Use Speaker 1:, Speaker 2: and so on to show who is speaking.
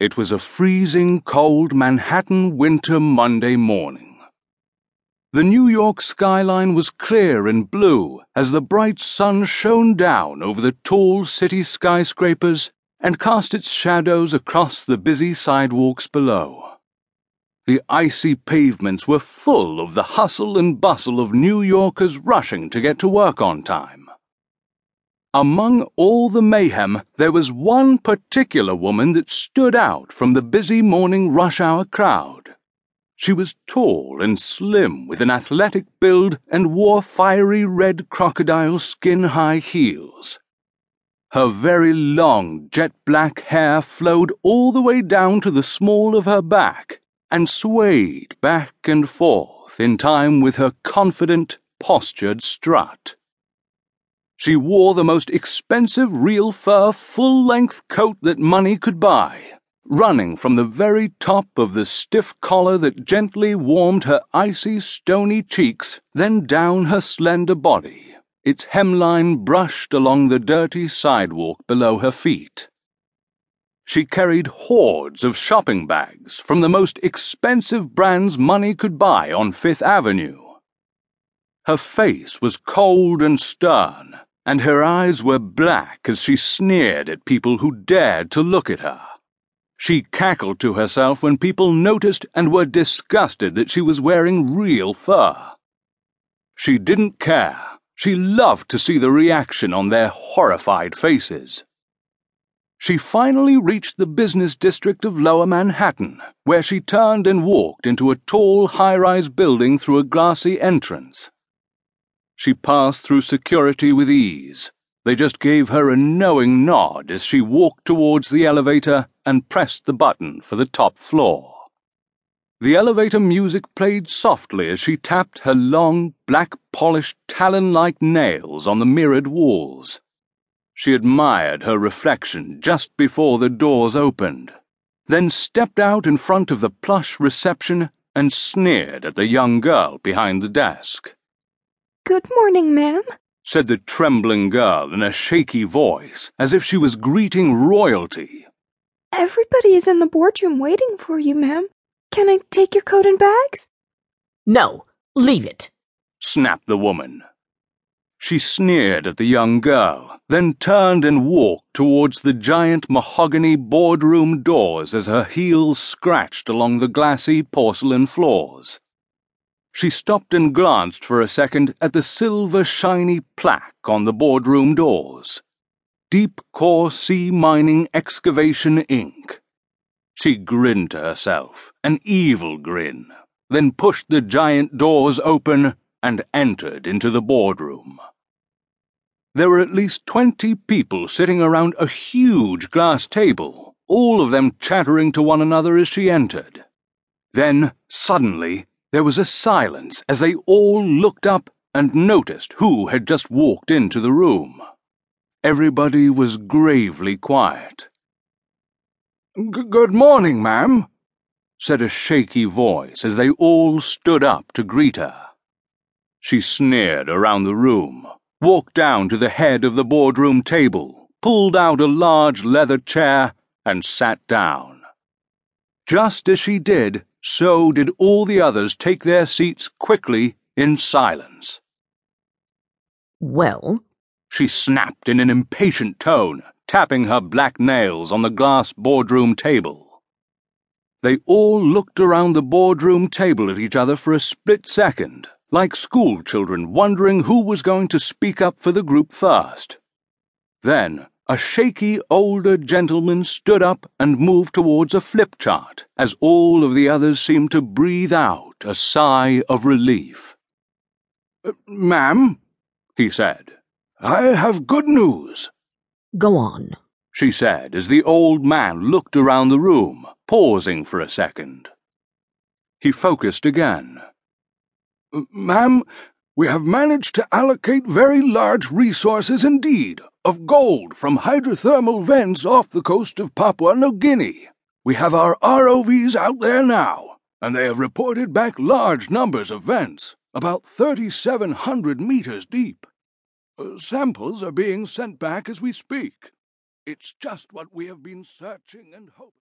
Speaker 1: It was a freezing cold Manhattan winter Monday morning. The New York skyline was clear and blue as the bright sun shone down over the tall city skyscrapers and cast its shadows across the busy sidewalks below. The icy pavements were full of the hustle and bustle of New Yorkers rushing to get to work on time. Among all the mayhem, there was one particular woman that stood out from the busy morning rush hour crowd. She was tall and slim with an athletic build and wore fiery red crocodile skin high heels. Her very long jet black hair flowed all the way down to the small of her back and swayed back and forth in time with her confident, postured strut. She wore the most expensive real fur full length coat that money could buy, running from the very top of the stiff collar that gently warmed her icy, stony cheeks, then down her slender body, its hemline brushed along the dirty sidewalk below her feet. She carried hordes of shopping bags from the most expensive brands money could buy on Fifth Avenue. Her face was cold and stern and her eyes were black as she sneered at people who dared to look at her. She cackled to herself when people noticed and were disgusted that she was wearing real fur. She didn't care. She loved to see the reaction on their horrified faces. She finally reached the business district of Lower Manhattan, where she turned and walked into a tall high rise building through a glassy entrance. She passed through security with ease. They just gave her a knowing nod as she walked towards the elevator and pressed the button for the top floor. The elevator music played softly as she tapped her long, black polished, talon like nails on the mirrored walls. She admired her reflection just before the doors opened, then stepped out in front of the plush reception and sneered at the young girl behind the desk.
Speaker 2: Good morning, ma'am,
Speaker 1: said the trembling girl in a shaky voice, as if she was greeting royalty.
Speaker 2: Everybody is in the boardroom waiting for you, ma'am. Can I take your coat and bags?
Speaker 3: No, leave it,
Speaker 1: snapped the woman. She sneered at the young girl, then turned and walked towards the giant mahogany boardroom doors as her heels scratched along the glassy porcelain floors. She stopped and glanced for a second at the silver shiny plaque on the boardroom doors. Deep Core Sea Mining Excavation Inc. She grinned to herself, an evil grin, then pushed the giant doors open and entered into the boardroom. There were at least twenty people sitting around a huge glass table, all of them chattering to one another as she entered. Then, suddenly, there was a silence as they all looked up and noticed who had just walked into the room. Everybody was gravely quiet.
Speaker 4: Good morning, ma'am, said a shaky voice as they all stood up to greet her.
Speaker 1: She sneered around the room, walked down to the head of the boardroom table, pulled out a large leather chair, and sat down. Just as she did, so did all the others take their seats quickly in silence.
Speaker 3: Well?
Speaker 1: She snapped in an impatient tone, tapping her black nails on the glass boardroom table. They all looked around the boardroom table at each other for a split second, like school children wondering who was going to speak up for the group first. Then, a shaky older gentleman stood up and moved towards a flip chart as all of the others seemed to breathe out a sigh of relief.
Speaker 4: Uh, Ma'am, he said, I have good news.
Speaker 3: Go on,
Speaker 1: she said as the old man looked around the room, pausing for a second. He focused again.
Speaker 4: Ma'am, we have managed to allocate very large resources indeed of gold from hydrothermal vents off the coast of Papua New Guinea. We have our ROVs out there now, and they have reported back large numbers of vents, about 3,700 meters deep. Uh, samples are being sent back as we speak. It's just what we have been searching and hoping.